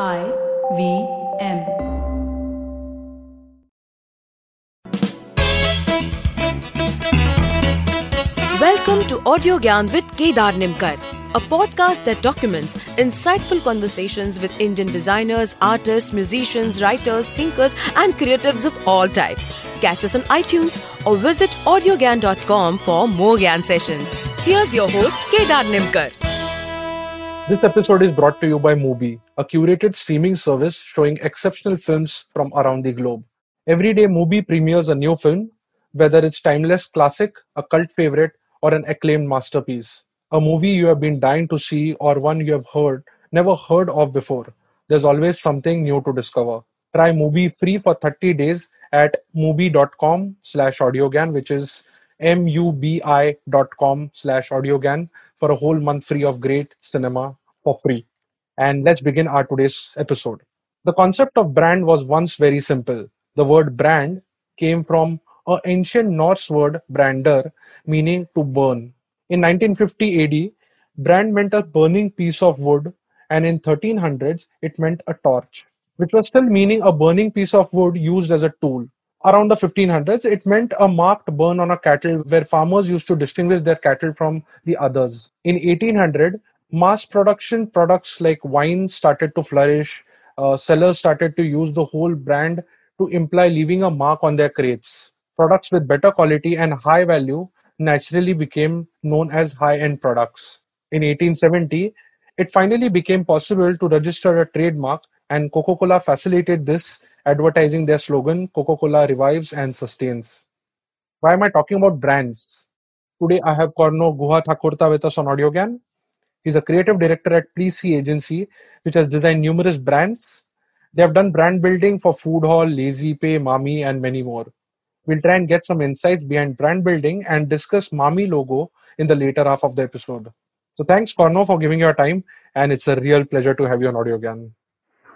I V M. Welcome to Audio Gyan with Kedar Nimkar, a podcast that documents insightful conversations with Indian designers, artists, musicians, writers, thinkers, and creatives of all types. Catch us on iTunes or visit audiogyan.com for more Gyan sessions. Here's your host, Kedar Nimkar. This episode is brought to you by Mubi, a curated streaming service showing exceptional films from around the globe. Every day, Mubi premieres a new film, whether it's timeless classic, a cult favorite, or an acclaimed masterpiece. A movie you have been dying to see or one you have heard, never heard of before. There's always something new to discover. Try Mubi free for 30 days at mubi.com slash audiogyan, which is M-U-B-I dot com slash audiogyan for a whole month free of great cinema for free. And let's begin our today's episode. The concept of brand was once very simple. The word brand came from an ancient Norse word brander, meaning to burn. In 1950 AD, brand meant a burning piece of wood, and in 1300s it meant a torch, which was still meaning a burning piece of wood used as a tool. Around the 1500s, it meant a marked burn on a cattle where farmers used to distinguish their cattle from the others. In 1800, mass production products like wine started to flourish. Uh, sellers started to use the whole brand to imply leaving a mark on their crates. Products with better quality and high value naturally became known as high-end products. In 1870, it finally became possible to register a trademark and Coca-Cola facilitated this, advertising their slogan, Coca-Cola revives and sustains. Why am I talking about brands? Today I have Korno Guha Thakurta with us on Audio AudioGyan. He's a creative director at See Agency, which has designed numerous brands. They have done brand building for Food Hall, Lazy Pay, Mami, and many more. We'll try and get some insights behind brand building and discuss Mami logo in the later half of the episode. So thanks, Korno, for giving your time, and it's a real pleasure to have you on Audio AudioGyan.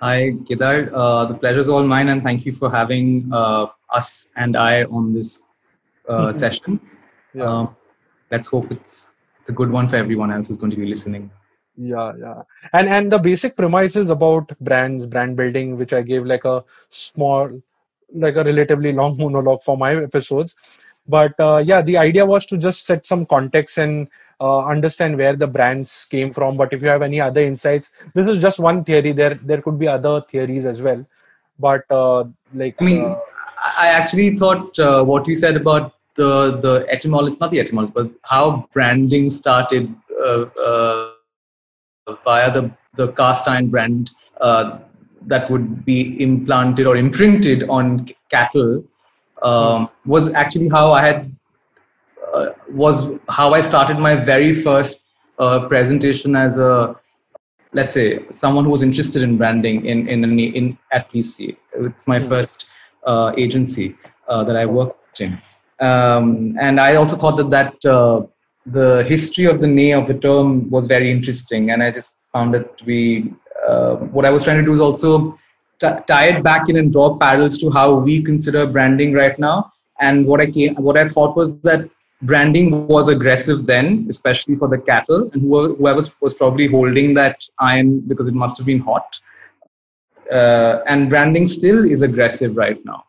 Hi, Kedar. Uh, the pleasure is all mine, and thank you for having uh, us and I on this uh, session. Yeah. Um, let's hope it's it's a good one for everyone else who's going to be listening. Yeah, yeah. And and the basic premise is about brands, brand building, which I gave like a small, like a relatively long monologue for my episodes. But uh, yeah, the idea was to just set some context and uh, understand where the brands came from. But if you have any other insights, this is just one theory. There there could be other theories as well. But uh, like I mean, uh, I actually thought uh, what you said about the the etymology, not the etymology, but how branding started uh, uh, via the the cast iron brand uh, that would be implanted or imprinted on cattle um, was actually how I had uh, was how I started my very first uh, presentation as a let's say someone who was interested in branding in in in, in at PC. It's my Hmm. first uh, agency uh, that I worked in, um, and I also thought that that uh, the history of the name of the term was very interesting, and I just found it to be uh, what I was trying to do is also t- tie it back in and draw parallels to how we consider branding right now. And what I came, what I thought was that branding was aggressive then, especially for the cattle, and whoever, was probably holding that iron because it must have been hot. Uh, and branding still is aggressive right now,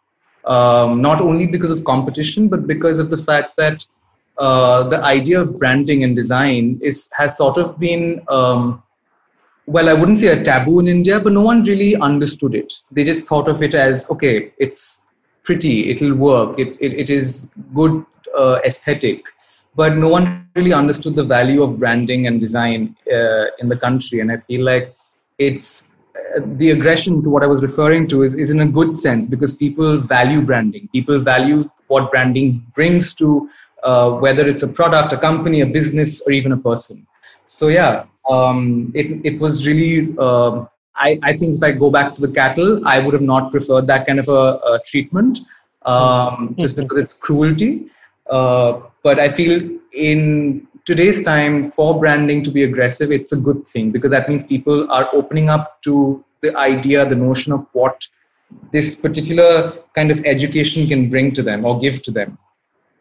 um, not only because of competition, but because of the fact that uh, the idea of branding and design is has sort of been um, well, I wouldn't say a taboo in India, but no one really understood it. They just thought of it as okay, it's pretty, it'll work, it, it, it is good uh, aesthetic. But no one really understood the value of branding and design uh, in the country. And I feel like it's uh, the aggression to what I was referring to is, is in a good sense because people value branding. People value what branding brings to uh, whether it's a product, a company, a business, or even a person. So yeah, um, it it was really. um I, I think if I go back to the cattle, I would have not preferred that kind of a, a treatment, um, just because it's cruelty. Uh, but I feel in today's time, for branding to be aggressive, it's a good thing because that means people are opening up to the idea, the notion of what this particular kind of education can bring to them or give to them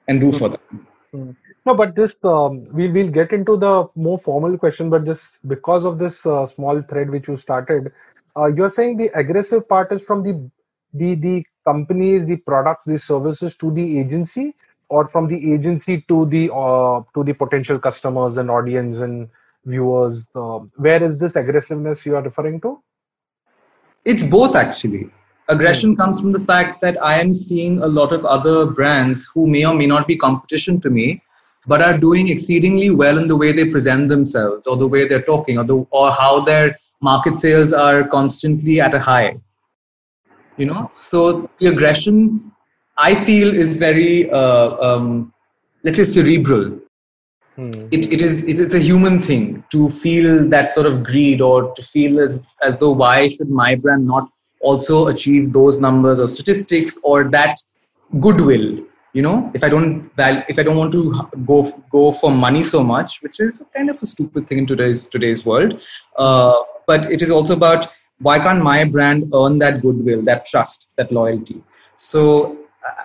and do for them. Mm. No, but this um, we will get into the more formal question. But just because of this uh, small thread which you started, uh, you're saying the aggressive part is from the the the companies, the products, the services to the agency, or from the agency to the uh, to the potential customers and audience and viewers. Uh, where is this aggressiveness you are referring to? It's both actually. Aggression comes from the fact that I am seeing a lot of other brands who may or may not be competition to me, but are doing exceedingly well in the way they present themselves, or the way they're talking, or the or how their market sales are constantly at a high. You know, so the aggression I feel is very, uh, um, let's say, cerebral. Hmm. It, it is it, it's a human thing to feel that sort of greed or to feel as as though why should my brand not also achieve those numbers or statistics or that goodwill you know if i don't val- if i don't want to go go for money so much which is kind of a stupid thing in today's today's world uh, but it is also about why can't my brand earn that goodwill that trust that loyalty so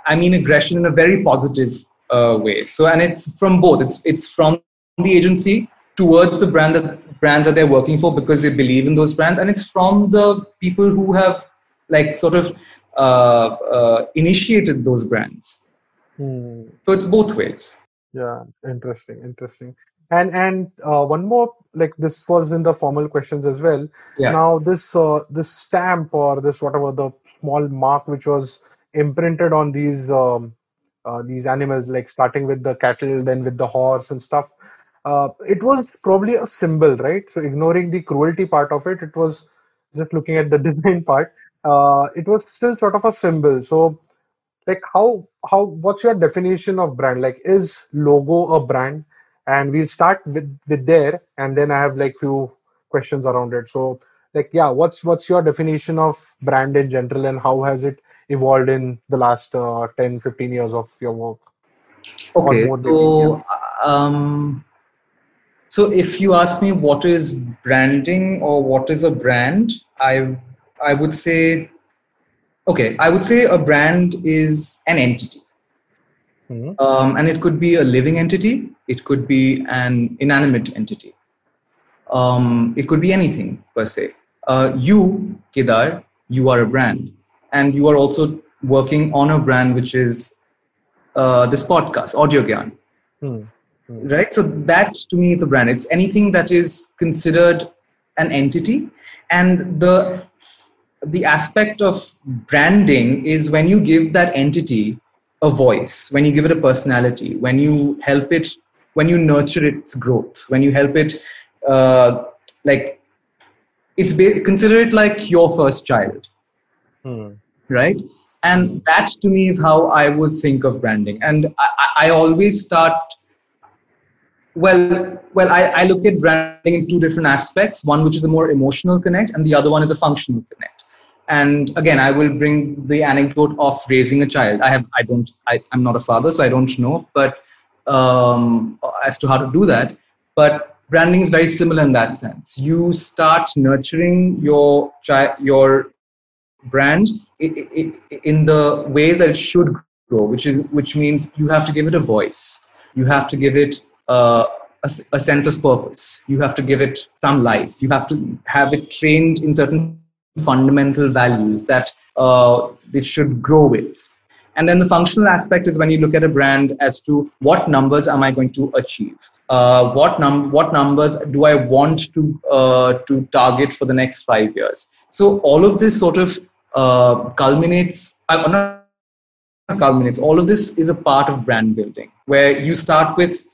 i mean aggression in a very positive uh, way so and it's from both it's it's from the agency towards the brand that brands that they're working for because they believe in those brands and it's from the people who have like sort of uh, uh, initiated those brands Hmm. so it's both ways Yeah, interesting, interesting. And and uh, one more, like this was in the formal questions as well. Yeah. Now this uh, this stamp or this whatever the small mark which was imprinted on these um, uh, these animals, like starting with the cattle, then with the horse and stuff. Uh, it was probably a symbol, right? So ignoring the cruelty part of it, it was just looking at the design part. Uh, it was still sort of a symbol. So like how how what's your definition of brand like is logo a brand and we'll start with with there and then i have like few questions around it so like yeah what's what's your definition of brand in general and how has it evolved in the last uh, 10 15 years of your work? Okay so um, so if you ask me what is branding or what is a brand i i would say okay i would say a brand is an entity. Mhm. um, and it could be a living entity it could be an inanimate entity. Um, it could be anything per se. Uh, you kedar you are a brand and you are also working on a brand which is uh, this podcast audio gyan. Hmm. right? So that to me is a brand. It's anything that is considered an entity. And the the aspect of branding is when you give that entity a voice when you give it a personality when you help it when you nurture its growth when you help it uh, like it's ba- consider it like your first child. Hmm. Right? And that to me is how i would think of branding. And i, I always start well well I, I look at branding in two different aspects one which is a more emotional connect and the other one is a functional connect. And again i will bring the anecdote of raising a child. I have i don't I, i'm not a father so i don't know but um, as to how to do that. But branding is very similar in that sense. You start nurturing your child your brand i- i- i- in the ways that it should grow which is which means you have to give it a voice you have to give it uh, a, a sense of purpose you have to give it some life you have to have it trained in certain fundamental values that uh, it should grow with and then the functional aspect is when you look at a brand as to what numbers am I going to achieve? Uh, what num what numbers do I want to uh, to target for the next five years? So all of this sort of uh, culminates. Uh, not culminates. All of this is a part of brand building, where you start with what it is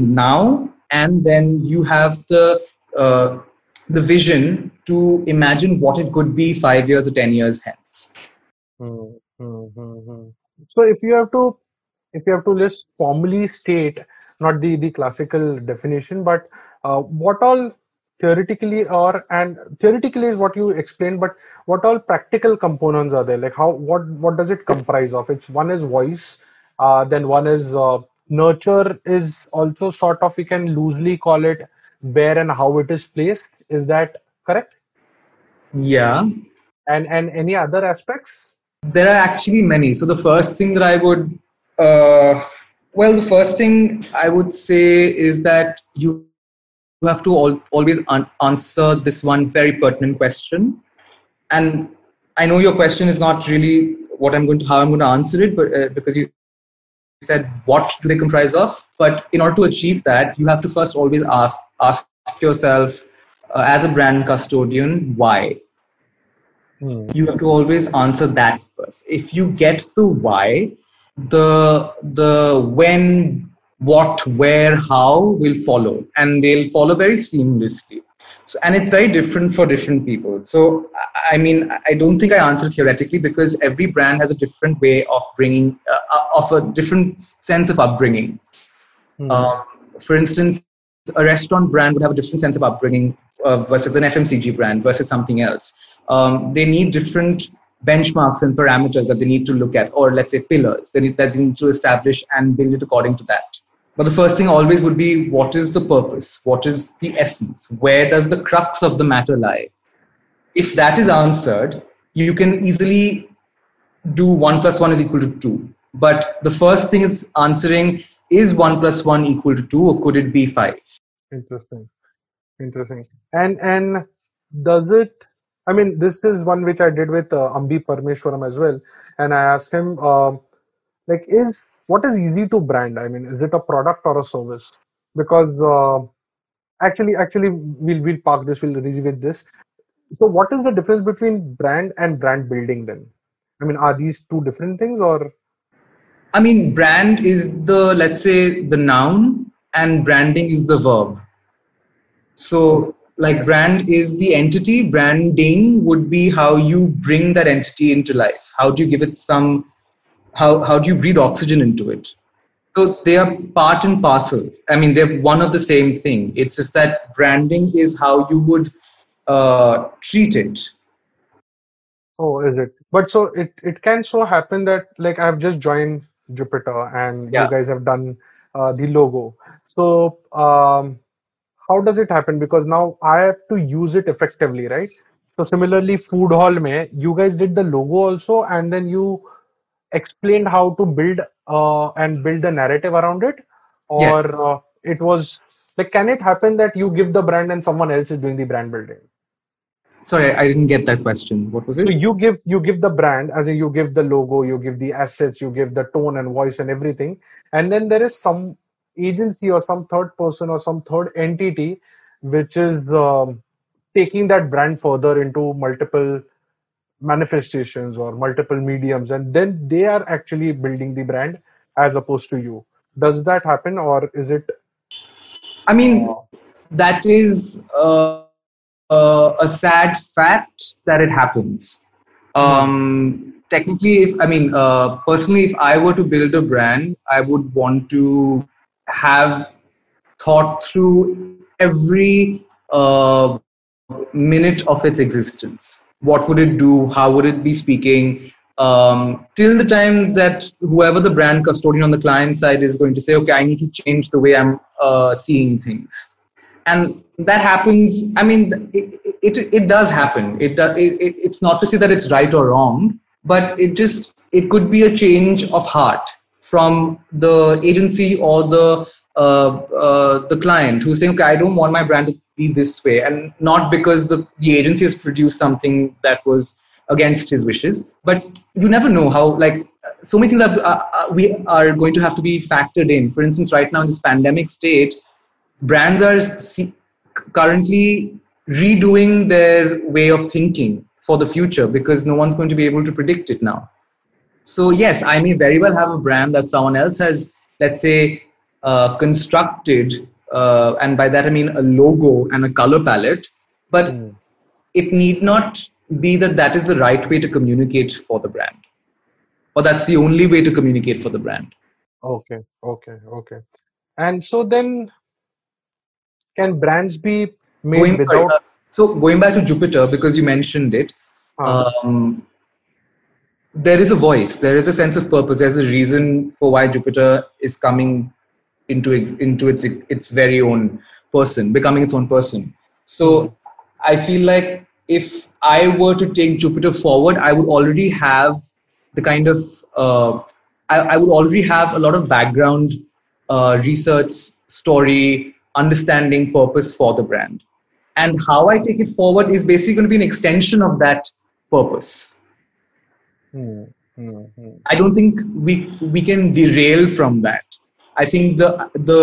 now, and then you have the uh, the vision to imagine what it could be five years or ten years hence. Hmm, hmm, hmm, hmm. So if you have to if you have to just formally state not the the classical definition but uh, what all theoretically or and theoretically is what you explained but what all practical components are there? Like how what what does it comprise of? It's one is voice uh, then one is uh, nurture is also sort of we can loosely call it where and how it is placed. Is that correct? Yeah, and and any other aspects? There are actually many. So the first thing that I would, uh, well, the first thing I would say is that you have to al- always un- answer this one very pertinent question, and I know your question is not really what I'm going to how I'm going to answer it, but uh, because you said what do they comprise of, but in order to achieve that, you have to first always ask ask yourself uh, as a brand custodian why. Hmm. You have to always answer that first. If you get the why, the the when, what, where, how will follow, and they'll follow very seamlessly. So, and it's very different for different people. So, I mean, I don't think I answered theoretically because every brand has a different way of bringing, uh, of a different sense of upbringing. Hmm. Um, for instance, a restaurant brand would have a different sense of upbringing uh, versus an FMCG brand versus something else. Um, they need different benchmarks and parameters that they need to look at, or let's say pillars they need, that they need to establish and build it according to that. But the first thing always would be what is the purpose? What is the essence? Where does the crux of the matter lie? If that is answered, you can easily do one plus one is equal to two. But the first thing is answering is one plus one equal to two, or could it be five? Interesting. Interesting. And and does it? I mean, this is one which I did with uh, Ambi Parameswaran as well, and I asked him, um, like, is what is easy to brand? I mean, is it a product or a service? Because uh, actually, actually, we'll we'll park this. We'll revisit this. So, what is the difference between brand and brand building then? I mean, are these two different things or? I mean, brand is the, let's say, the noun, and branding is the verb. So, like, brand is the entity, branding would be how you bring that entity into life. How do you give it some, how, how do you breathe oxygen into it? So, they are part and parcel. I mean, they're one of the same thing. It's just that branding is how you would uh, treat it. Oh, is it? But so it it can so happen that like I've just joined Jupiter and Yeah. you guys have done uh, the logo. So um, how does it happen? Because now I have to use it effectively, right? So similarly, Food Hall mein you guys did the logo also, and then you explained how to build uh, and build the narrative around it, or Yes. uh, it was like can it happen that you give the brand and someone else is doing the brand building? Sorry, I didn't get that question. What was it? So you give you give the brand, as in you give the logo, you give the assets, you give the tone and voice and everything, and then there is some agency or some third person or some third entity which is um, taking that brand further into multiple manifestations or multiple mediums, and then they are actually building the brand as opposed to you. Does that happen, or is it? I mean, uh, that is uh, uh, a sad fact that it happens. Um, technically, if I mean uh, personally, if I were to build a brand, I would want to have thought through every uh, minute of its existence. What would it do? How would it be speaking? Um, till the time that whoever the brand custodian on the client side is going to say, okay, I need to change the way I'm uh, seeing things and that happens i mean it, it, it does happen it, it, it it's not to say that it's right or wrong but it just it could be a change of heart from the agency or the the client who's saying okay i don't want my brand to be this way and not because the, the agency has produced something that was against his wishes but you never know how like so many things that uh, uh, we are going to have to be factored in for instance right now in this pandemic state brands are see, currently redoing their way of thinking for the future because no one's going to be able to predict it now. So yes, I may very well have a brand that someone else has, let's say, uh, constructed, uh, and by that I mean a logo and a color palette, but Hmm. it need not be that that is the right way to communicate for the brand, or that's the only way to communicate for the brand. Okay, okay, okay. And so then, can brands be made Going- without? uh, so going back to Jupiter because you mentioned it, um, there is a voice there is a sense of purpose there's a reason for why jupiter is coming into its, into its its very own person becoming its own person so i feel like if i were to take jupiter forward i would already have the kind of uh, I, I would already have a lot of background uh, research story understanding purpose for the brand and how i take it forward is basically going to be an extension of that purpose. Hmm, hmm, hmm. I don't think we we can derail from that. I think the the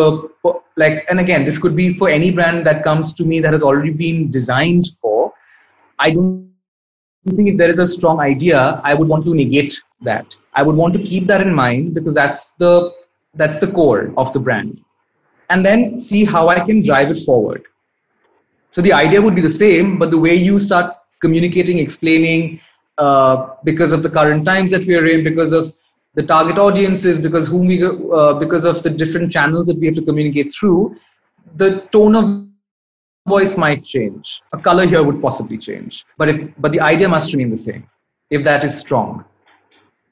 like and again this could be for any brand that comes to me that has already been designed for. I don't think if there is a strong idea, I would want to negate that. I would want to keep that in mind because that's the that's the core of the brand, and then see how I can drive it forward. So the idea would be the same, but the way you start communicating, explaining, uh, because of the current times that we are in, because of the target audiences, because whom we, uh, because of the different channels that we have to communicate through, the tone of voice might change. A color here would possibly change, but if but the idea must remain the same, if that is strong.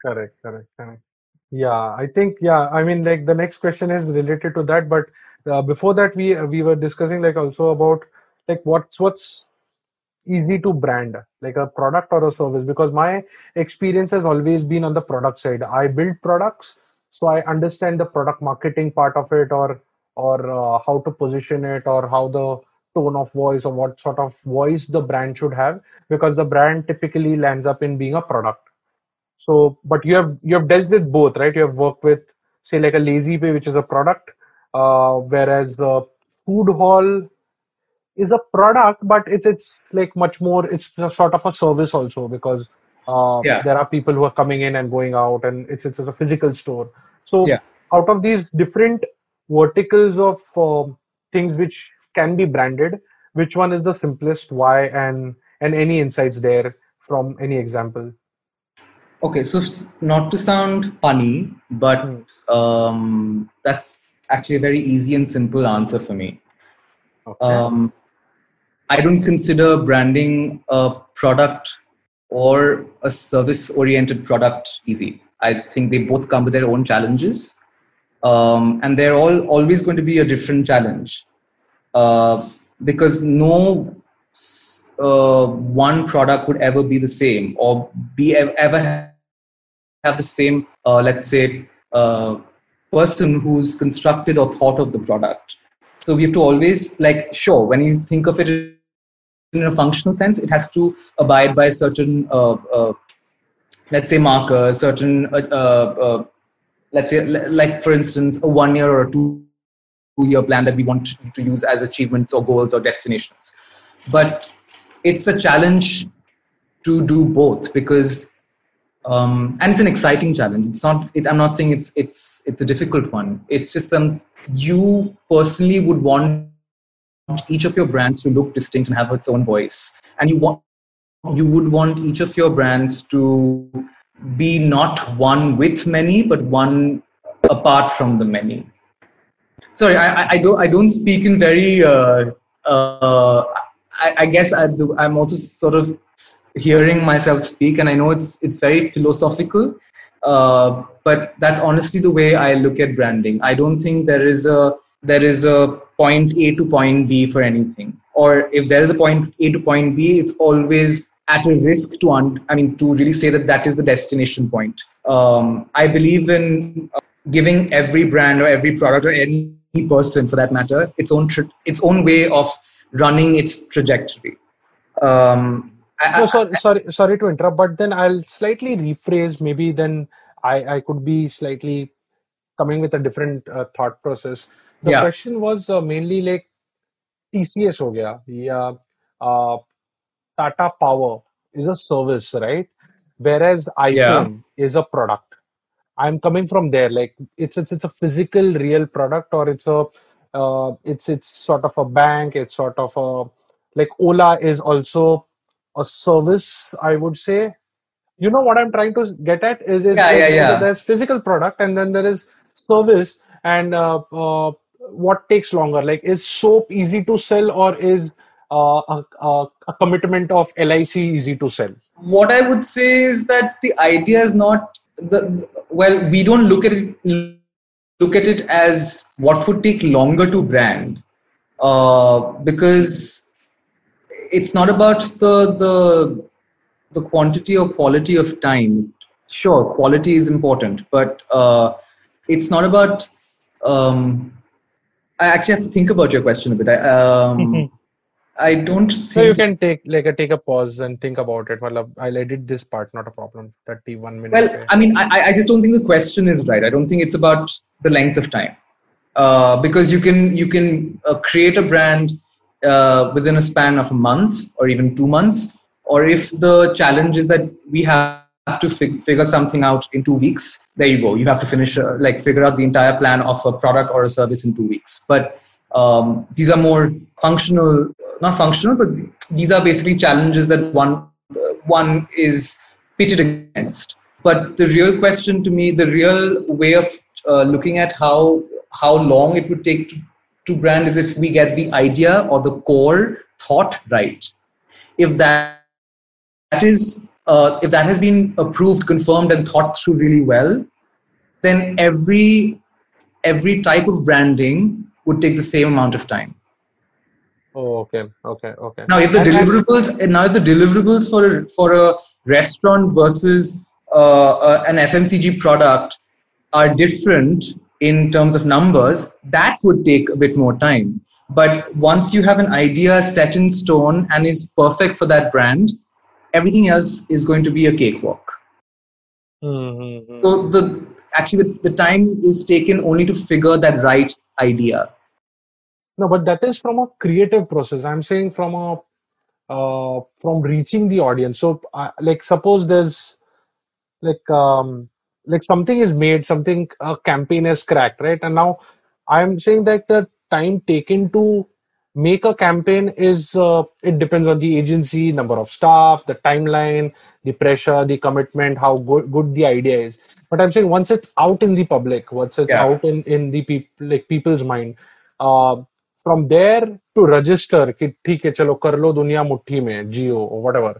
Correct, correct, correct. Yeah, I think yeah. I mean, like the next question is related to that, but uh, before that, we we were discussing like also about like what's what's easy to brand like a product or a service because my experience has always been on the product side. I build products so i understand the product marketing part of it or or uh, how to position it or how the tone of voice or what sort of voice the brand should have because the brand typically lands up in being a product. So but you have you have dealt with both right? You have worked with say like a lazy pay which is a product uh, whereas the food hall is a product, but it's it's like much more. It's a sort of a service also because uh, Yeah. there are people who are coming in and going out, and it's it's a physical store. So Yeah. out of these different verticals of um things which can be branded, which one is the simplest? Why and and any insights there from any example? Okay, so not to sound funny, but Hmm. um, that's actually a very easy and simple answer for me. Okay. Um, I don't consider branding a product or a service oriented product easy. I think they both come with their own challenges. Um, and they're all always going to be a different challenge uh, because no uh, one product would ever be the same or be ever have the same, uh, let's say, uh, person who's constructed or thought of the product. So we have to always like sure when you think of it in a functional sense, it has to abide by certain uh, uh, let's say markers, certain uh, uh, uh, let's say like for instance a one year or a two year plan that we want to use as achievements or goals or destinations. But it's a challenge to do both because um, and it's an exciting challenge. It's not. It, I'm not saying it's it's it's a difficult one. It's just um, you personally would want each of your brands to look distinct and have its own voice, and you want you would want each of your brands to be not one with many, but one apart from the many. Sorry, I, I- I don't I don't speak in very. Uh, uh, I, I guess I do, I'm also sort of hearing myself speak, and I know it's it's very philosophical, uh, but that's honestly the way I look at branding. I don't think there is a there is a point A to point B for anything, or if there is a point A to point B, it's always at a risk to un- I mean to really say that that is the destination point. Um, I believe in uh, giving every brand or every product or any person for that matter its own tra- its own way of running its trajectory. Um, no, so, sorry, sorry to interrupt, but then I'll slightly rephrase. Maybe then I, I could be slightly coming with a different uh, thought process. The yeah. question was uh, mainly like TCS ho gaya, yeah, uh, Tata Power is a service, right? Whereas iPhone yeah. is a product. I'm coming from there, like it's it's it's a physical, real product, or it's a uh, it's it's sort of a bank, it's sort of a like Ola is also a service. I would say. You know what I'm trying to get at is is Yeah, yeah, there's- yeah. there's physical product and then there is service and uh, uh, what takes longer. Like is soap easy to sell or is uh, a, a, a commitment of LIC easy to sell? what I would say is that the idea is not the well. We don't look at it look at it as what would take longer to brand uh, because it's not about the the the quantity or quality of time. Sure, quality is important, but uh, it's not about. Um, I actually have to think about your question a bit. I, um, I don't think. So you can take like a take a pause and think about it. Well, I'll edit this part, not a problem. Thirty-one minutes. Well, I mean, I, I just don't think the question is right. I don't think it's about the length of time, uh, because you can you can uh, create a brand uh, within a span of a month or even two months, or if the challenge is that we have to fig- figure something out in two weeks, there you go. You have to finish uh, like figure out the entire plan of a product or a service in two weeks. But um, these are more functional, not functional, but these are basically challenges that one one is pitted against. But the real question to me, the real way of uh, looking at how how long it would take to, to brand is if we get the idea or the core thought right. If that, that is uh, if that has been approved, confirmed, and thought through really well, then every every type of branding would take the same amount of time. Oh, okay, okay, okay. Now, if the And- and- deliverables now if the deliverables for a, for a restaurant versus uh, uh, an FMCG product are different in terms of numbers, that would take a bit more time. But once you have an idea set in stone and is perfect for that brand, everything else is going to be a cakewalk. Mhm. So the actually the, the time is taken only to figure that right idea. No, but that is from a creative process. I'm saying from a uh, from reaching the audience. So, uh, like, suppose there's like um, like something is made, something a campaign is cracked, right? And now I'm saying that the time taken to make a campaign is uh, it depends on the agency, number of staff, the timeline, the pressure, the commitment, how good good the idea is. But I'm saying once it's out in the public, once it's Yeah. out in in the people like people's mind. Uh, from there to register कि ठीक है चलो कर लो दुनिया मुट्ठी में जियो or whatever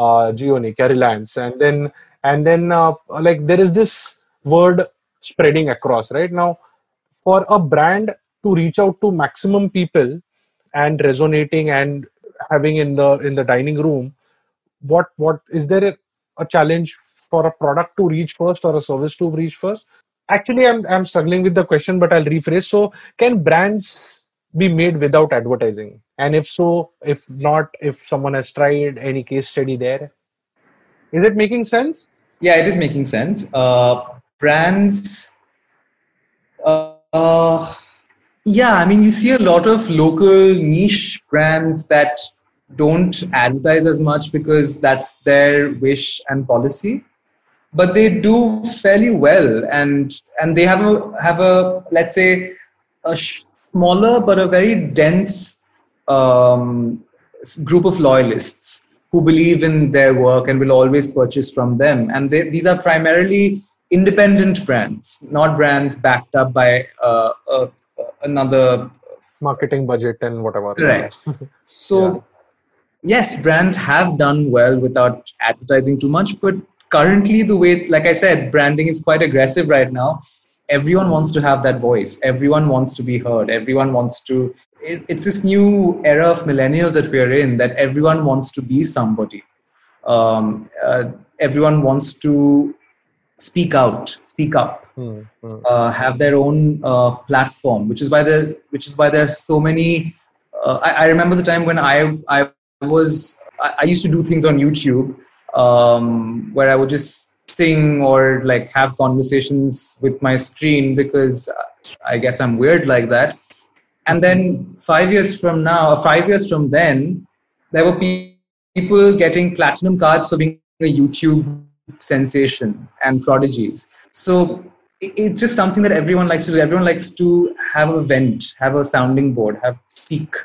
uh, जियो नहीं क्या Reliance and then and then uh, like there is this word spreading across right? Now for a brand to reach out to maximum people and resonating and having in the in the dining room what what is there a, a challenge for a product to reach first or a service to reach first? Actually i'm i'm struggling with the question but i'll rephrase. So can brands be made without advertising? And if so if not if someone has tried any case study there is it making sense Yeah, it is making sense. Uh, brands. Uh, uh, yeah, I mean, you see a lot of local niche brands that don't advertise as much because that's their wish and policy, but they do fairly well, and and they have a have a let's say a smaller but a very dense um, group of loyalists who believe in their work and will always purchase from them. And they, these are primarily independent brands, not brands backed up by uh, uh, another. marketing budget and whatever Correct. So, yes, brands have done well without advertising too much, but currently, the way, like I said, branding is quite aggressive right now. Everyone wants to have that voice. Everyone wants to be heard. Everyone wants to. It, it's this new era of millennials that we're in that everyone wants to be somebody. Um, uh, everyone wants to speak out, speak up Hmm, hmm. uh, have their own uh, platform, which is why the which is why there's so many. Uh, I, I remember the time when I I was I, I used to do things on YouTube um, where I would just sing or like have conversations with my screen because I guess I'm weird like that. And then five years from now, five years from then, there were pe- people getting platinum cards for being a YouTube sensation and prodigies. So it's just something that everyone likes to do. Everyone likes to have a vent, have a sounding board, have seek.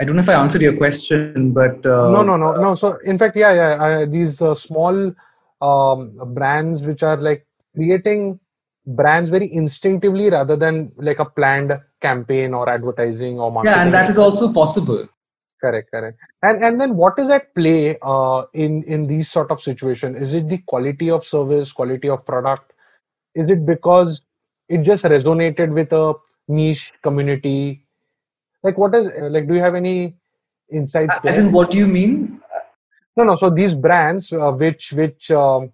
I don't know if I answered your question, but uh, no no no no so in fact yeah yeah I, these uh, small um, brands which are like creating brands very instinctively rather than like a planned campaign or advertising or marketing yeah, and that is also possible. correct correct. And and then what is at play uh, in in these sort of situation? Is it the quality of service quality of product? Is it because it just resonated with a niche community? Like what is like do you have any insights there? mean, what do you mean? no no so these brands uh, which which um,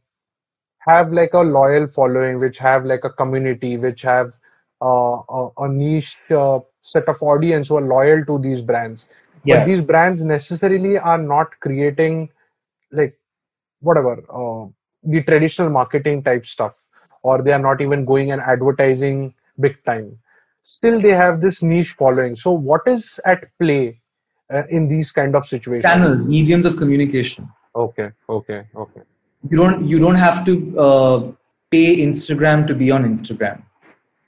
have like a loyal following which have like a community which have a, a niche uh, set of audience who are loyal to these brands. But these brands necessarily are not creating like whatever uh, the traditional marketing type stuff or they are not even going and advertising big time. Still they have this niche following. So what is at play uh, in these kind of situations? Channels, mediums of communication. okay okay okay. You don't you don't have to uh, pay Instagram to be on Instagram.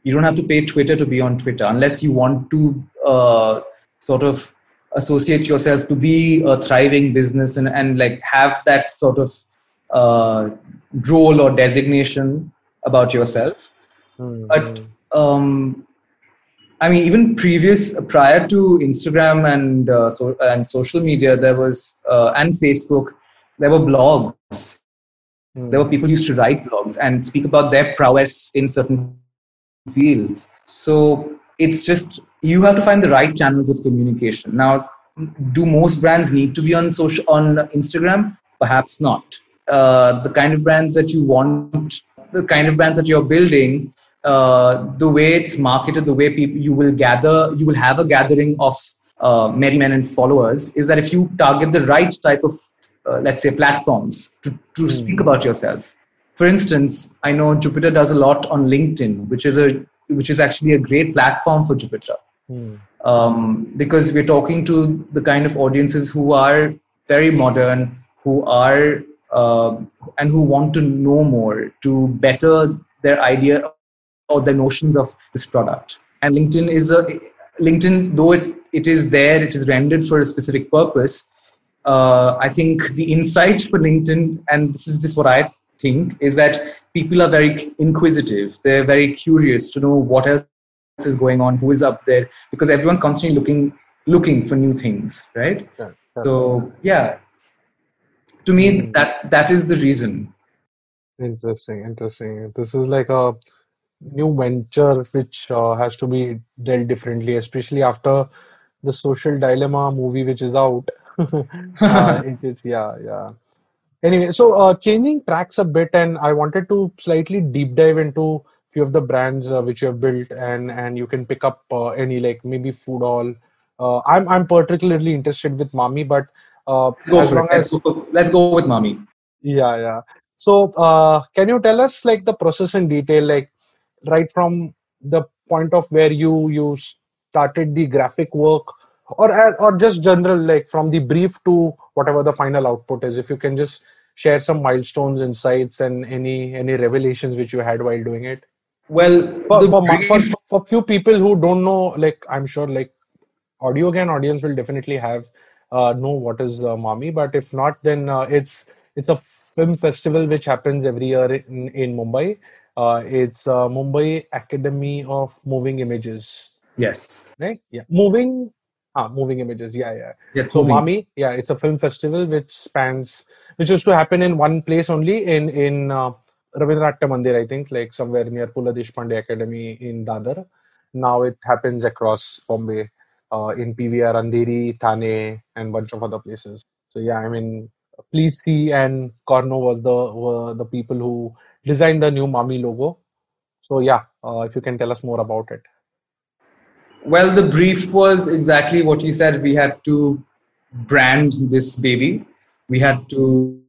You don't have to pay Twitter to be on Twitter unless you want to uh, sort of associate yourself to be a thriving business and, and like have that sort of uh, role or designation about yourself. Hmm, But um, I mean, even previous prior to Instagram and uh, so and social media, there was uh, and Facebook, there were blogs. Hmm. There were people used to write blogs and speak about their prowess in certain fields. So it's just you have to find the right channels of communication. Now, do most brands need to be on social on Instagram? Perhaps not. Uh, the kind of brands that you want, the kind of brands that you're building, uh, the way it's marketed, the way people you will gather, you will have a gathering of uh, merry men and followers. Is that if you target the right type of, uh, let's say, platforms to, to speak about yourself. For instance, I know Jupiter does a lot on LinkedIn, which is a which is actually a great platform for Jupiter Hmm. um, because we're talking to the kind of audiences who are very modern, who are uh, and who want to know more to better their idea or their notions of this product. And LinkedIn is a LinkedIn, though it, it is there, it is rendered for a specific purpose. Uh, I think the insight for LinkedIn, and this is just what I think, is that people are very inquisitive. They're very curious to know what else is going on, who is up there, because everyone's constantly looking looking for new things, right? Yeah, yeah. So yeah, to me Hmm. that that is the reason. Interesting, interesting. This is like a new venture which uh, has to be dealt differently, especially after the social dilemma movie which is out. uh, it's, it's yeah, yeah. Anyway, so uh, changing tracks a bit, and I wanted to slightly deep dive into a few of the brands uh, which you have built, and and you can pick up uh, any like maybe Food Hall. Uh, I'm I'm particularly interested with Mami, but uh, Go as long it. Let's go, let's go with Mami. yeah, yeah. So, uh, can you tell us like the process in detail, like right from the point of where you you started the graphic work, or or just general, like from the brief to whatever the final output is? If you can just share some milestones, insights, and any any revelations which you had while doing it. Well, For for, ma- for, for few people who don't know, like I'm sure, like audio gyan audience will definitely have uh, know what is uh, Mami, but if not, then uh, it's it's a film festival which happens every year in, in Mumbai. Uh, it's uh, Mumbai Academy of Moving Images, yes, right? Yeah, moving, ah, moving images. Yeah, yeah. yes. So. Mami, yeah, it's a film festival which spans, which used to happen in one place only in in uh, Ravindra Natya Mandir, I think, like somewhere near Pu La Deshpande Academy in Dadar. Now it happens across Bombay, uh, in PVR, Andheri, Thane, and bunch of other places. So yeah, I mean, please see and Corno was the were the people who designed the new Mami logo. So yeah, uh, if you can tell us more about it. Well, the brief was exactly what you said. We had to brand this baby. We had to,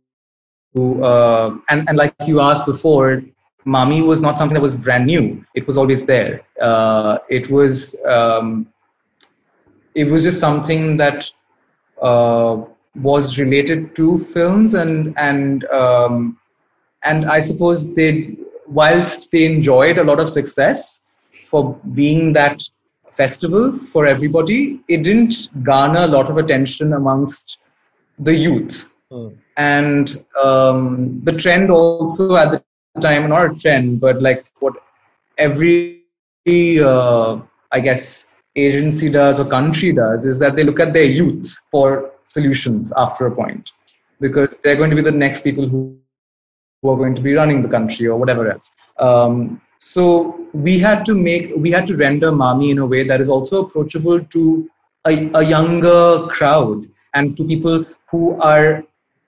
uh, and, and like you asked before, Mami was not something that was brand new. It was always there. Uh, it was um, it was just something that uh, was related to films and and um, and I suppose they, whilst they enjoyed a lot of success for being that festival for everybody, it didn't garner a lot of attention amongst the youth. And um, the trend also at the time, not a trend, but like what every, uh, I guess, agency does or country does is that they look at their youth for solutions after a point because they're going to be the next people who who are going to be running the country or whatever else. Um, so we had to make, we had to render Mami in a way that is also approachable to a, a younger crowd and to people who are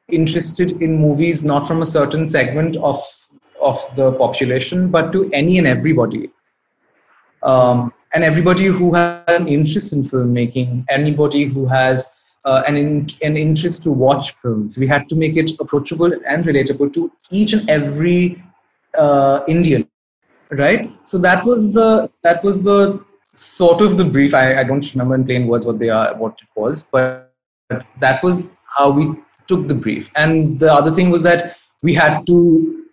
interested in movies not from a certain segment of of the population, but to any and everybody. Um, and everybody who has an interest in filmmaking, anybody who has uh, an, in, an interest to watch films. We had to make it approachable and relatable to each and every uh, Indian, right? So that was the that was the sort of the brief. I, I don't remember in plain words what they are, what it was, but that was how we took the brief. And the other thing was that we had to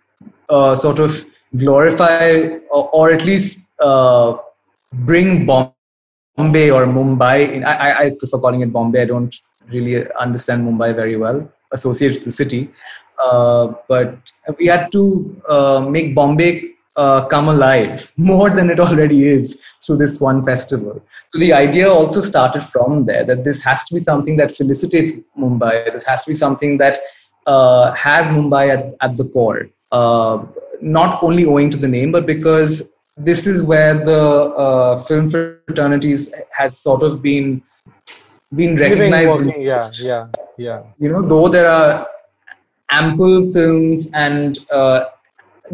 uh, sort of glorify or, or at least uh, bring Bombay or Mumbai. In, I, I prefer calling it Bombay. I don't really understand Mumbai very well, associate the city. Uh, but we had to uh, make Bombay uh, come alive more than it already is through this one festival. So the idea also started from there that this has to be something that felicitates Mumbai. This has to be something that uh, has Mumbai at, at the core. Uh, not only owing to the name, but because this is where the uh, film fraternities has sort of been been recognized. Working, yeah, yeah, yeah. You know, though there are ample films and uh,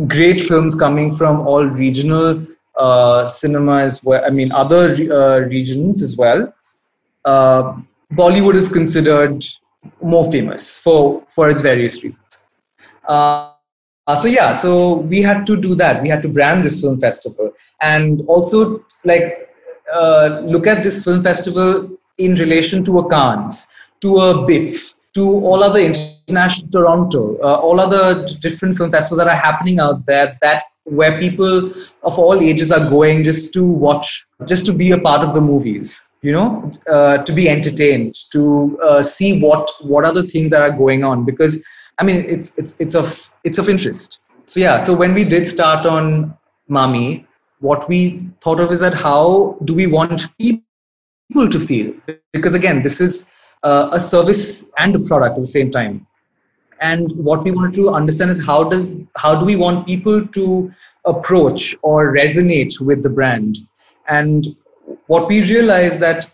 great films coming from all regional uh, I mean other uh, regions as well. Uh, Bollywood is considered more famous for for its various reasons. Uh, so yeah, so we had to do that. We had to brand this film festival and also like uh, look at this film festival in relation to a Cannes, to a BIFF, to all other international Toronto, uh, all other different film festivals that are happening out there that where people of all ages are going just to watch, just to be a part of the movies you know uh, to be entertained to uh, see what what are the things that are going on. Because i mean it's it's it's of it's of interest. So yeah so when we did start on mami what we thought of is that how do we want people to feel? Because again this is uh, a service and a product at the same time and what we wanted to understand is how does how do we want people to approach or resonate with the brand and what we realized that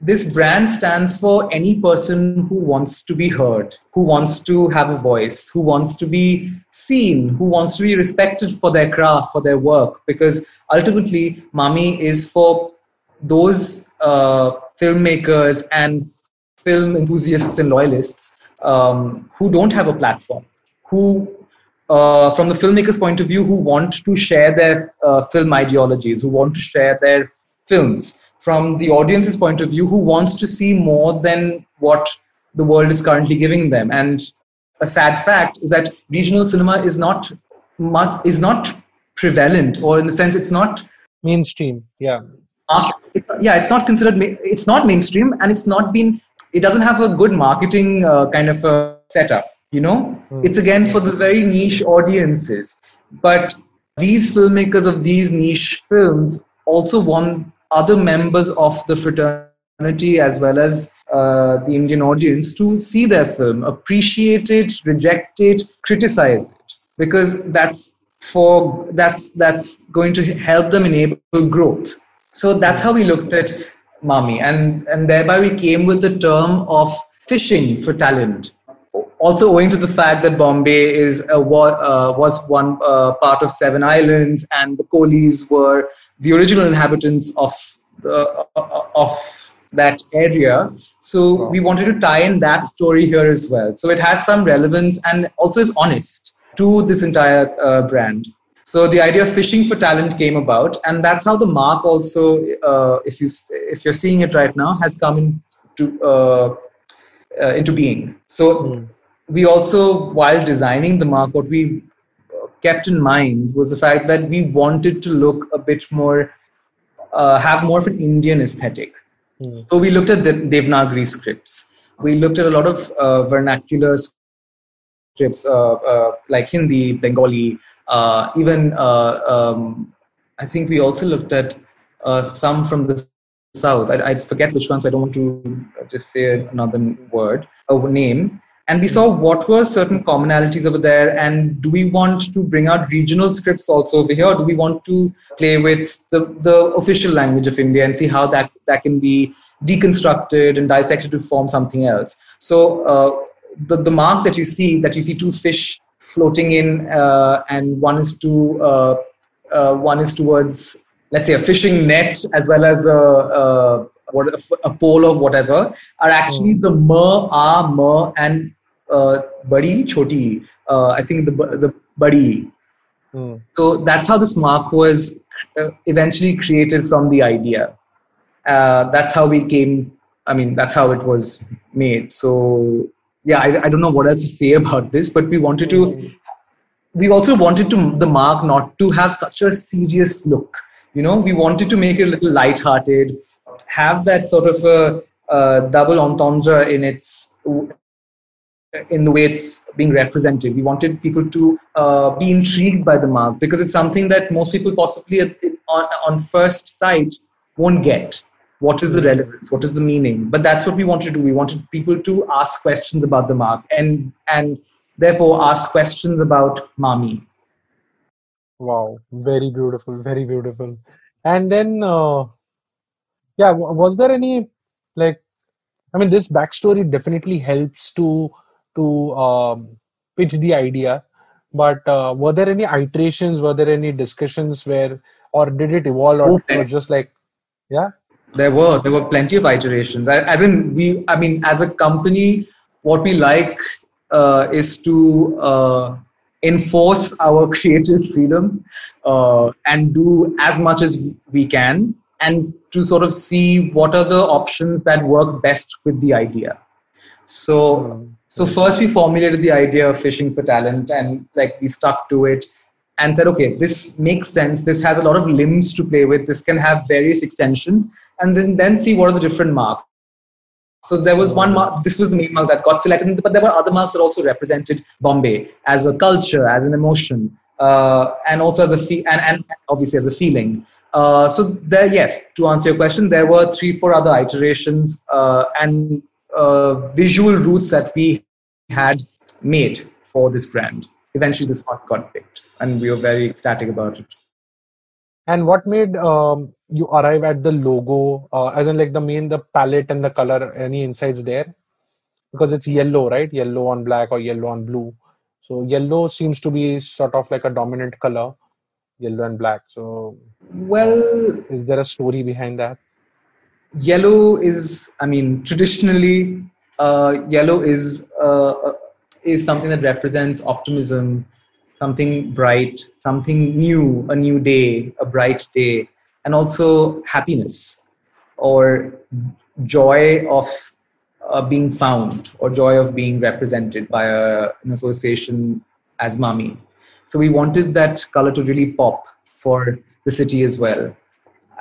this brand stands for any person who wants to be heard, who wants to have a voice, who wants to be seen, who wants to be respected for their craft, for their work. Because ultimately, Mami is for those uh, filmmakers and film enthusiasts and loyalists um, who don't have a platform, who, uh, from the filmmaker's point of view, who want to share their uh, film ideologies, who want to share their films. From the audience's point of view who wants to see more than what the world is currently giving them. And a sad fact is that regional cinema is not is not prevalent or in the sense it's not mainstream yeah. Yeah it's not considered it's not mainstream and it's not been it doesn't have a good marketing uh, kind of a setup you know mm. it's again for the very niche audiences but these filmmakers of these niche films also want other members of the fraternity as well as uh, the Indian audience to see their film, appreciate it, reject it, criticize it, because that's for that's that's going to help them enable growth. So that's how we looked at Mami, and and thereby we came with the term of fishing for talent. Also, owing to the fact that Bombay is a, uh, was one uh, part of seven islands, and the Kolis were the original inhabitants of the, of that area. So we wanted to tie in that story here as well. So it has some relevance and also is honest to this entire uh, brand. So the idea of fishing for talent came about, and that's how the mark also, uh, if you if you're seeing it right now, has come into uh, uh into being. So mm. we also, while designing the mark, what we kept in mind was the fact that we wanted to look a bit more, uh, have more of an Indian aesthetic. Mm. So we looked at the Devanagari scripts. We looked at a lot of uh, vernacular scripts uh, uh like Hindi, Bengali, uh, even uh, um, I think we also looked at some from the south. I, I, forget which ones. So I don't want to just say another word, a name and we saw what were certain commonalities over there and do we want to bring out regional scripts also over here Or do we want to play with the, the official language of india and see how that, that can be deconstructed and dissected to form something else so uh, the, the mark that you see that you see two fish floating in uh, and one is to uh, uh one is towards let's say a fishing net as well as a, a what a pole or whatever are actually the ma, a, ma, and uh, badi, choti. Uh, I think the the badi. Hmm. So that's how this mark was uh, eventually created from the idea. Uh, that's how we came. I mean, that's how it was made. So yeah, I, I don't know what else to say about this, but we wanted to. We also wanted to the mark not to have such a serious look. You know, we wanted to make it a little light-hearted, have that sort of a, a double entendre in its in the way it's being represented. We wanted people to uh, be intrigued by the mark because it's something that most people possibly at- on, on first sight won't get. What is the relevance? What is the meaning? But that's what we wanted to do. We wanted people to ask questions about the mark and and therefore ask questions about Mami. Wow, very beautiful, very beautiful. And then, uh, yeah, was there any like, I mean, this backstory definitely helps to to um, pitch the idea. But uh, were there any iterations? Were there any discussions where, or did it evolve, or Oh, it was just like, yeah, There were there were plenty of iterations. As in, we I mean, as a company, what we like uh, is to uh, enforce our creative freedom uh, and do as much as we can, and to sort of see what are the options that work best with the idea. So so first we formulated the idea of fishing for talent and like we stuck to it and said, okay, this makes sense. This has a lot of limbs to play with. This can have various extensions and then, then see what are the different marks. So there was one mark, this was the main mark that got selected, but there were other marks that also represented Bombay as a culture, as an emotion, uh, and also as a fe- and, and obviously as a feeling. Uh, so there, yes, to answer your question, there were three, four other iterations uh, and uh, visual routes that we had made for this brand. Eventually, this one got picked, and we were very ecstatic about it. And what made um, you arrive at the logo, uh, as in like the main, the palette and the color? Any insights there? Because it's yellow, right? Yellow on black or yellow on blue. So yellow seems to be sort of like a dominant color, yellow and black. So Well, is there a story behind that? yellow is i mean traditionally uh, yellow is uh, uh, is something that represents optimism something bright something new a new day a bright day and also happiness or joy of uh, being found or joy of being represented by a, an association as mami so we wanted that color to really pop for the city as well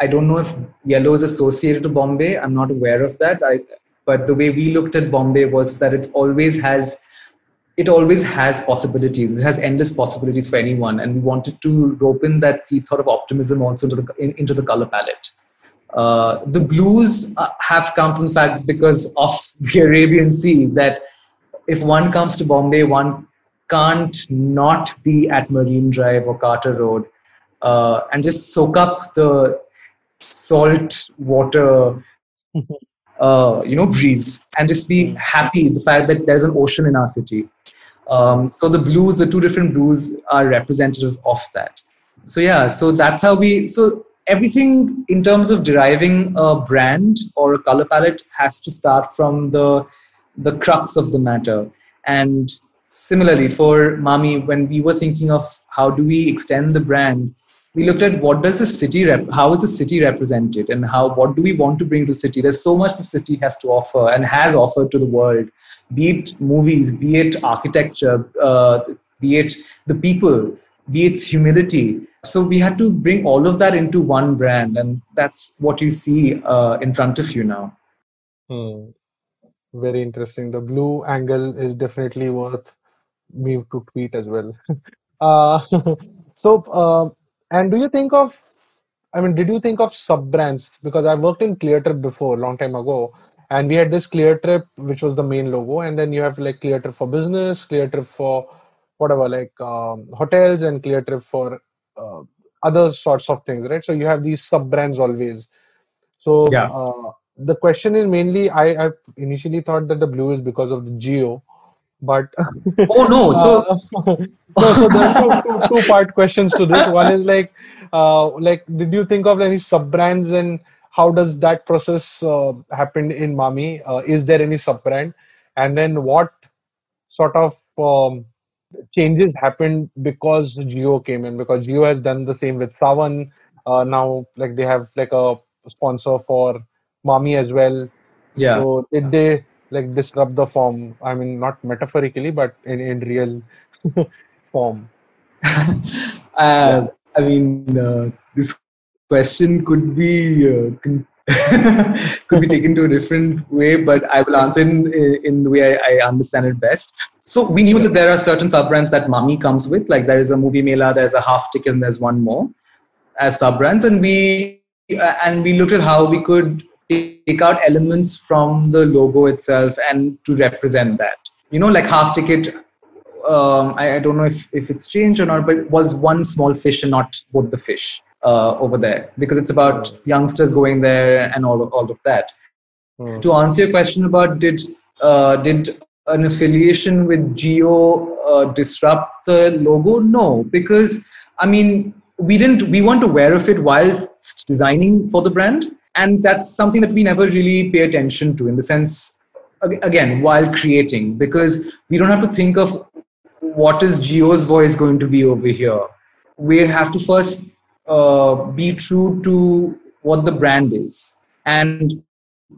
I don't know if yellow is associated to Bombay. I'm not aware of that. I, but the way we looked at Bombay was that it always has, it always has possibilities. It has endless possibilities for anyone, and we wanted to rope in that sea thought of optimism also into the in, into the color palette. Uh, the blues uh, have come from the fact because of the Arabian Sea that if one comes to Bombay, one can't not be at Marine Drive or Carter Road uh, and just soak up the salt water uh, you know breeze and just be happy. The fact that there's an ocean in our city. Um, so the blues the two different blues are representative of that. So yeah so that's how we so everything in terms of deriving a brand or a color palette has to start from the the crux of the matter. And similarly for mami when we were thinking of how do we extend the brand we looked at what does the city rep how is the city represented and how what do we want to bring to the city there's so much the city has to offer and has offered to the world be it movies be it architecture uh, be it the people be it humility so we had to bring all of that into one brand and that's what you see uh, in front of you now Hmm. Very interesting. The blue angle is definitely worth me to tweet as well. uh, so, uh, and do you think of, I mean, did you think of sub brands? Because I worked in ClearTrip before, long time ago, and we had this ClearTrip, which was the main logo, and then you have like ClearTrip for business, ClearTrip for whatever, like um, hotels, and ClearTrip for uh, other sorts of things, right? So you have these sub brands always. So Yeah. uh, the question is mainly, I, I initially thought that the blue is because of the Jio, but oh no so uh, no, so there are two, two, two part questions to this. One is like, uh, like, did you think of any sub brands and how does that process uh, happen in Mami? Uh, is there any sub brand? And then what sort of um, changes happened because Jio came in? Because Jio has done the same with Saavn. Uh, now, like they have like a sponsor for Mami as well. Yeah. So did they like disrupt the form? I mean, not metaphorically, but in in real form. uh, I mean, uh, this question could be uh, con- could be taken to a different way, but I will answer in in the way I, I understand it best. So we knew that there are certain sub brands that Mami comes with, like there is a movie Mela, there's a half ticket, and there's one more as sub brands, and we uh, and we looked at how we could take out elements from the logo itself and to represent that. You know, like half ticket um, I, I, don't know if, if it's changed or not, but it was one small fish and not both the fish uh, over there because it's about youngsters going there and all, all of that. Mm. To answer your question about did uh, did an affiliation with Jio uh, disrupt the logo? No, because I mean we didn't we weren't aware of it while designing for the brand, and that's something that we never really pay attention to in the sense again while creating because we don't have to think of what is Jio's voice going to be over here? We have to first uh, be true to what the brand is. And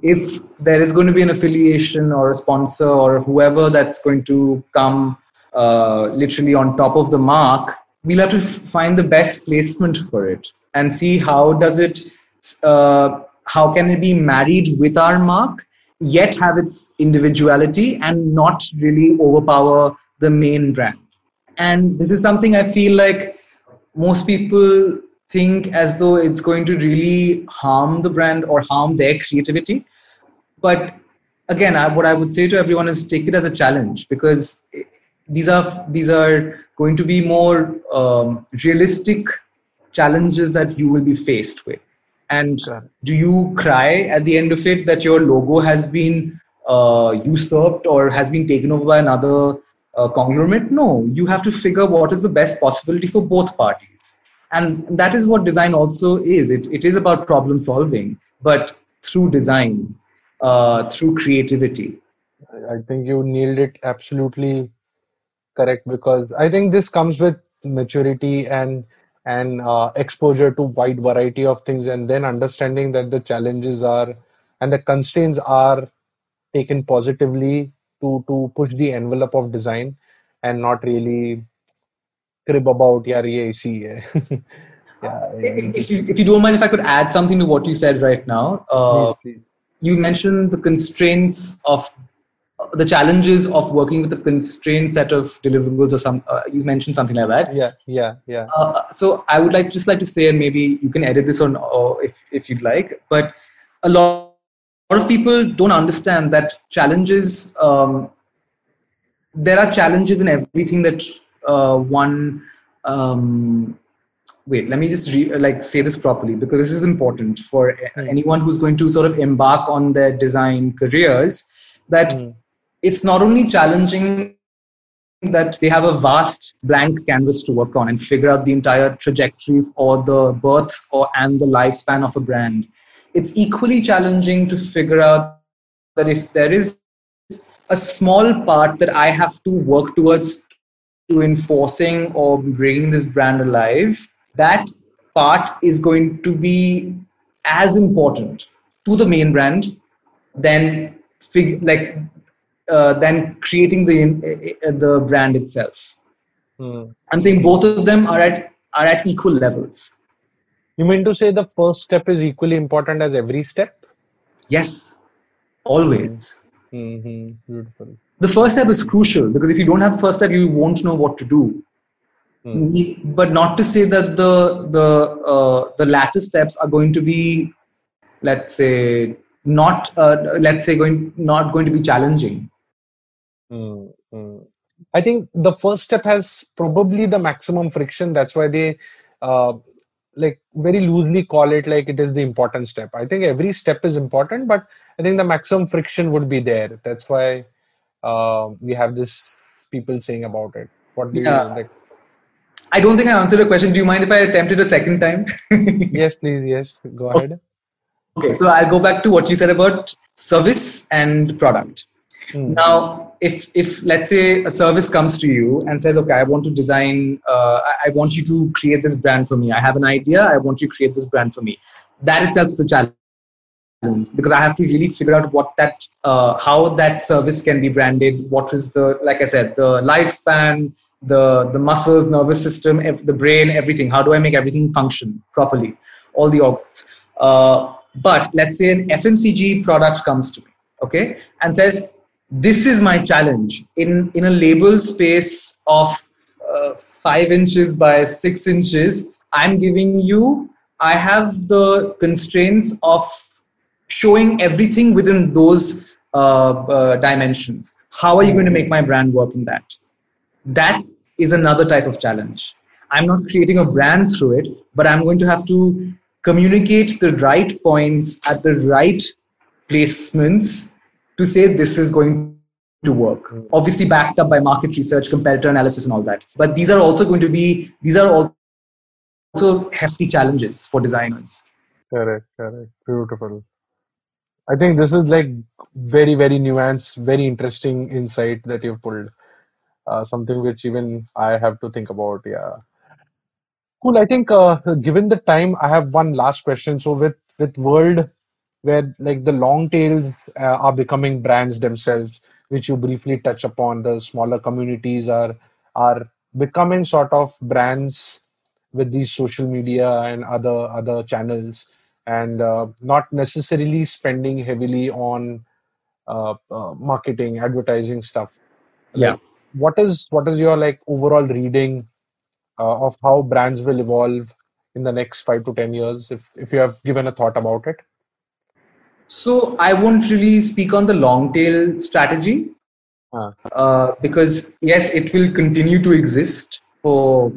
if there is going to be an affiliation or a sponsor or whoever that's going to come uh, literally on top of the mark, we'll have to find the best placement for it and see how does it, uh, how can it be married with our mark, yet have its individuality and not really overpower the main brand. And this is something I feel like most people think as though it's going to really harm the brand or harm their creativity. But again, I, what I would say to everyone is take it as a challenge because these are these are going to be more um, realistic challenges that you will be faced with. And do you cry at the end of it that your logo has been uh, usurped or has been taken over by another uh, conglomerate? No, you have to figure what is the best possibility for both parties. And that is what design also is. It, it is about problem solving, but through design, uh, through creativity. I think you nailed it absolutely correct because I think this comes with maturity and and uh, exposure to wide variety of things and then understanding that the challenges are and the constraints are taken positively to to push the envelope of design and not really crib about yeah yeah yeah if, you, if you don't mind if i could add something to what you said right now uh, please, please. you mentioned the constraints of the challenges of working with a constrained set of deliverables or some uh, you mentioned something like that. Yeah yeah yeah. Uh, so i would like just like to say and maybe you can edit this on or if if you'd like but a lot lot of people don't understand that challenges um, there are challenges in everything that uh, one um, wait let me just re- like say this properly because this is important for mm. anyone who's going to sort of embark on their design careers that mm. it's not only challenging that they have a vast blank canvas to work on and figure out the entire trajectory or the birth or and the lifespan of a brand it's equally challenging to figure out that if there is a small part that I have to work towards to enforcing or bringing this brand alive, that part is going to be as important to the main brand than fig- like uh, than creating the uh, the brand itself. Hmm. I'm saying both of them are at are at equal levels. You mean to say the first step is equally important as every step? Yes, always. Mm-hmm. Beautiful. The first step is crucial because if you don't have first step, you won't know what to do. Mm. But not to say that the the uh, the latter steps are going to be, let's say, not uh, let's say going not going to be challenging. Mm-hmm. I think the first step has probably the maximum friction. That's why they uh, like very loosely call it like it is the important step i think every step is important but i think the maximum friction would be there that's why uh, we have this people saying about it what do yeah. you like I don't think I answered your question. Do you mind if I attempt it a second time? yes, please. Yes, go ahead. Okay, so I'll go back to what you said about service and product. Hmm. Now, if if let's say a service comes to you and says, "Okay, I want to design, uh, I, I want you to create this brand for me. I have an idea. I want you to create this brand for me." That itself is a challenge because I have to really figure out what that, uh, how that service can be branded. What is the, like I said, the lifespan, the the muscles, nervous system, the brain, everything. How do I make everything function properly? All the organs. Uh, but let's say an FMCG product comes to me, okay, and says, "This is my challenge in in a label space of uh, five inches by six inches. I'm giving you. I have the constraints of showing everything within those uh, uh, dimensions. How are you going to make my brand work in that? That is another type of challenge. I'm not creating a brand through it, but I'm going to have to communicate the right points at the right placements to say this is going to work. Obviously, backed up by market research, competitor analysis, and all that. But these are also going to be, these are also hefty challenges for designers. Correct, correct. Beautiful. I think this is like very, very nuanced, very interesting insight that you've pulled. Uh, something which even I have to think about. Yeah. Cool. I think uh, given the time, I have one last question. So with with world where like the long tails uh, are becoming brands themselves, which you briefly touch upon, the smaller communities are are becoming sort of brands with these social media and other other channels, and uh, not necessarily spending heavily on uh, uh, marketing, advertising stuff. Yeah. Like, what is what is your like overall reading uh, of how brands will evolve in the next five to ten years if if you have given a thought about it So I won't really speak on the long tail strategy uh, because yes, it will continue to exist for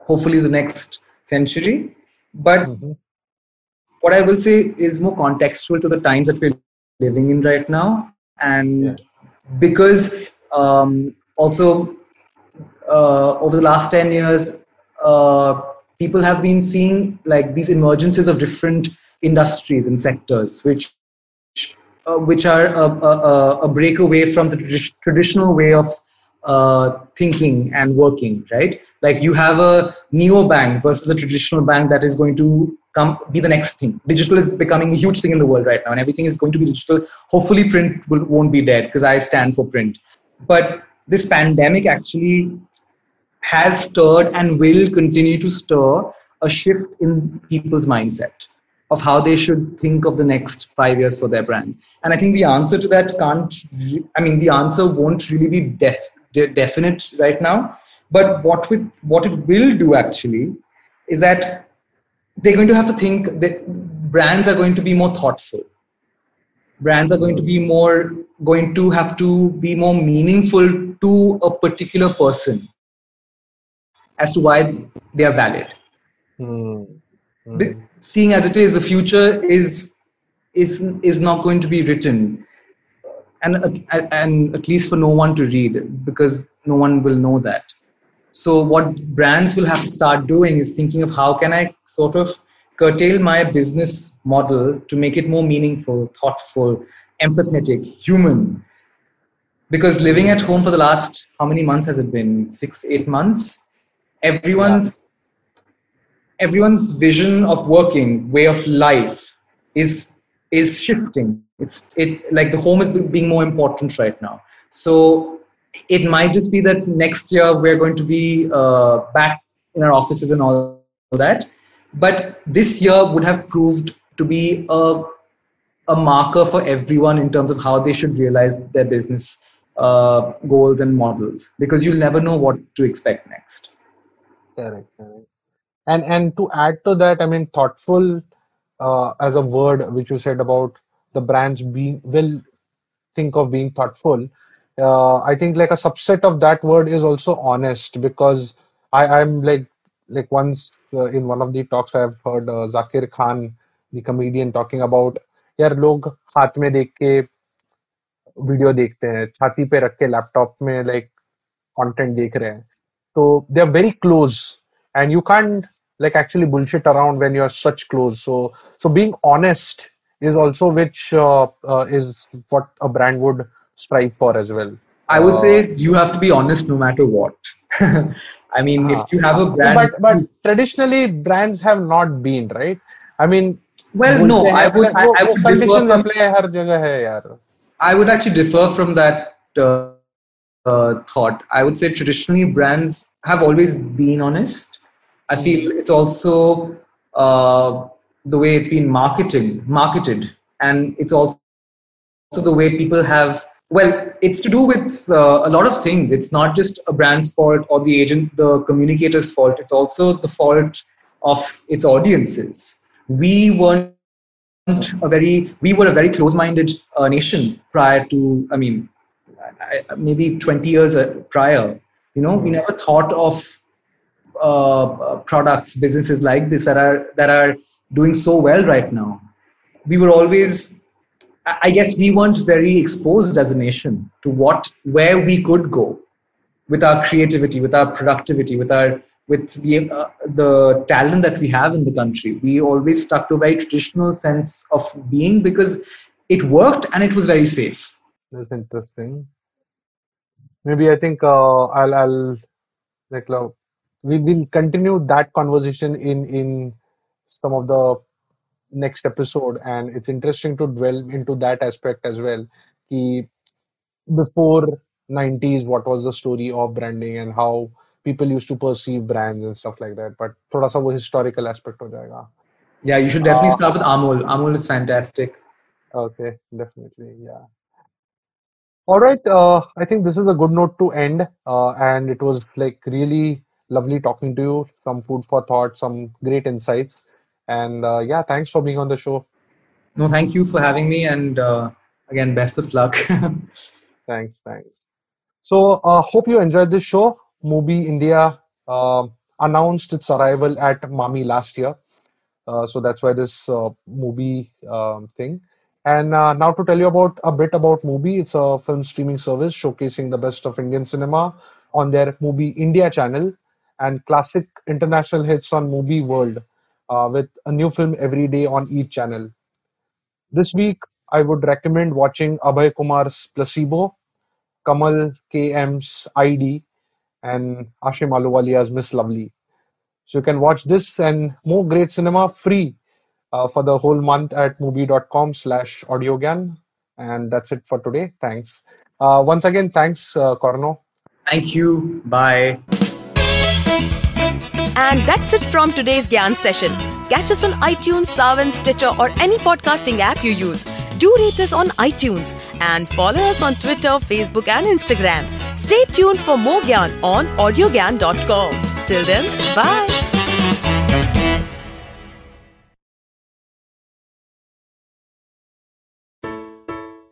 hopefully the next century. But Mhm. what I will say is more contextual to the times that we're living in right now, and Yeah. because um, also uh, over the last 10 years uh, people have been seeing like these emergences of different industries and sectors which uh, which are a, a, a- a break away from the tradi- traditional way of uh, thinking and working right? Like you have a neobank versus a traditional bank that is going to come be the next thing. Digital is becoming a huge thing in the world right now and everything is going to be digital. Hopefully print will, won't be dead because i stand for print. But this pandemic actually has stirred and will continue to stir a shift in people's mindset of how they should think of the next five years for their brands. And I think the answer to that can't, re- I mean, the answer won't really be def, de- definite right now. But what, we, what it will do actually is that they're going to have to think that brands are going to be more thoughtful brands are going to be more going to have to be more meaningful to a particular person as to why they are valid Hmm. Hmm. Seeing as it is the future is is is not going to be written. And and at least for no one to read because no one will know that. So what brands will have to start doing is thinking of how can i sort of curtail my business model to make it more meaningful thoughtful empathetic human. Because living at home for the last how many months has it been? Six eight months? Everyone's everyone's vision of working way of life is is shifting. It's it like the home is being more important right now. So it might just be that next year we're going to be uh, back in our offices and all that but this year would have proved to be a a marker for everyone in terms of how they should realize their business uh, goals and models because you'll never know what to expect next. Correct, correct And and to add to that, I mean, thoughtful uh, as a word which you said about the brands being will think of being thoughtful. Uh, I think like a subset of that word is also honest because I I'm like like once uh, in one of the talks I've heard uh, Zakir Khan, the comedian, talking about यार लोग हाथ में देख के video देखते हैं छाती पे रख के लैपटॉप में लाइक कंटेंट देख रहे हैं So they're very close, and you can't like actually bullshit around when you're such close. So so being honest is also which uh, uh, is what a brand would strive for as well. I would uh, say you have to be honest no matter what. I mean if ah. you have a brand but but traditionally brands have not been right? I mean well no i would I, would conditions from, apply har jagah hai yaar. I would actually differ from that uh, uh, thought. I would say traditionally brands have always been honest. I feel it's also uh, the way it's been marketed, marketed, and it's also the way people have. Well, it's to do with uh, a lot of things. It's not just a brand's fault or the agent, the communicator's fault. It's also the fault of its audiences. We weren't a very we were a very close-minded uh, nation prior to i mean I, maybe 20 years uh, prior you know we never thought of uh, products businesses like this that are that are doing so well right now we were always I guess we weren't very exposed as a nation to what where we could go with our creativity, with our productivity, with our with the uh, the talent that we have in the country. We always stuck to a very traditional sense of being because it worked and it was very safe. That's interesting. Maybe I think uh, I'll I'll like we will continue that conversation in in some of the next episode. And it's interesting to dwell into that aspect as well. Ki before 90s what was the story of branding and how people used to perceive brands and stuff like that. But thoda sa wo historical aspect ho jayega. Yeah you should definitely uh, start with amol. Amol is fantastic. Okay definitely yeah. All right uh, i think this is a good note to end uh, and it was like really lovely talking to you. Some food for thought, some great insights. And uh, yeah, thanks for being on the show. No, thank you for having me, and uh, again, best of luck. Thanks, thanks. So, uh, hope you enjoyed this show. MUBI India uh, announced its arrival at Mami last year. Uh, so that's why this uh, MUBI um, thing. And uh, now to tell you about a bit about MUBI, it's a film streaming service showcasing the best of Indian cinema on their MUBI India channel and classic international hits on MUBI World uh, with a new film every day on each channel. This week, I would recommend watching Abhay Kumar's Placebo, Kamal KM's ID, and Ashim Ahluwalia's Miss Lovely. So you can watch this and more great cinema free uh, for the whole month at mubi.com slash audiogyan. And that's it for today. Thanks. Uh, once again, thanks, uh, Corno. thank you. Bye. And that's it from today's Gyan session. Catch us on iTunes, Saavn, Stitcher, or any podcasting app you use. Do rate us on iTunes and follow us on Twitter, Facebook, and Instagram. Stay tuned for more Gyan on audiogyan.com. Till then, bye.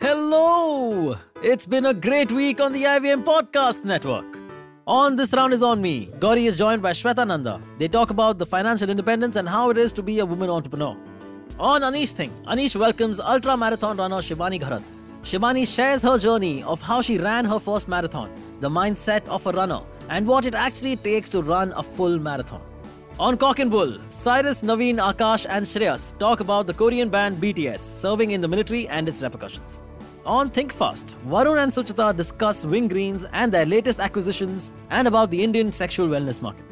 Hello! It's been a great week on the IVM Podcast Network. On This Round is On Me, Gauri is joined by Shweta Nanda. They talk about the financial independence and how it is to be a woman entrepreneur. On Anish Thing, Anish welcomes ultra marathon runner Shivani Gharat. Shivani shares her journey of how she ran her first marathon, the mindset of a runner, and what it actually takes to run a full marathon. On Cock and Bull, Cyrus, Naveen, Akash, and Shreyas talk about the Korean band BTS serving in the military and its repercussions. On Think Fast, Varun and Suchita discuss Wingreens and their latest acquisitions and about the Indian sexual wellness market.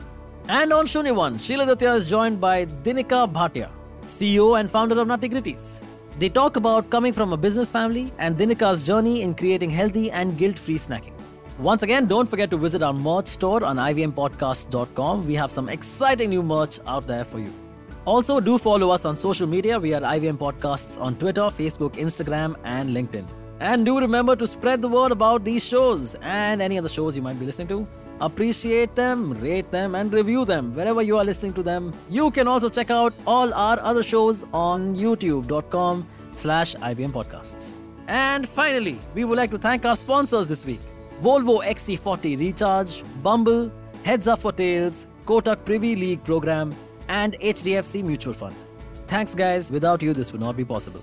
And on Shunyawan, Sheila Datya is joined by Dinika Bhatia, CEO and founder of Nutty Gritties. They talk about coming from a business family and Dinika's journey in creating healthy and guilt-free snacking. Once again, don't forget to visit our merch store on ivmpodcast.com. We have some exciting new merch out there for you. Also, do follow us on social media. We are IVM Podcasts on Twitter, Facebook, Instagram, and LinkedIn. And do remember to spread the word about these shows and any other shows you might be listening to. Appreciate them, rate them, and review them wherever you are listening to them. You can also check out all our other shows on youtube.com slash IVM Podcasts. And finally, we would like to thank our sponsors this week. Volvo XC40 Recharge, Bumble, Heads Up for Tails, Kotak Privy League Program, and HDFC Mutual Fund. Thanks, guys. Without you, this would not be possible.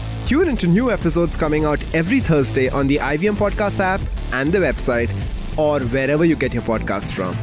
Tune into new episodes coming out every Thursday on the IVM Podcast app and the website, or wherever you get your podcasts from.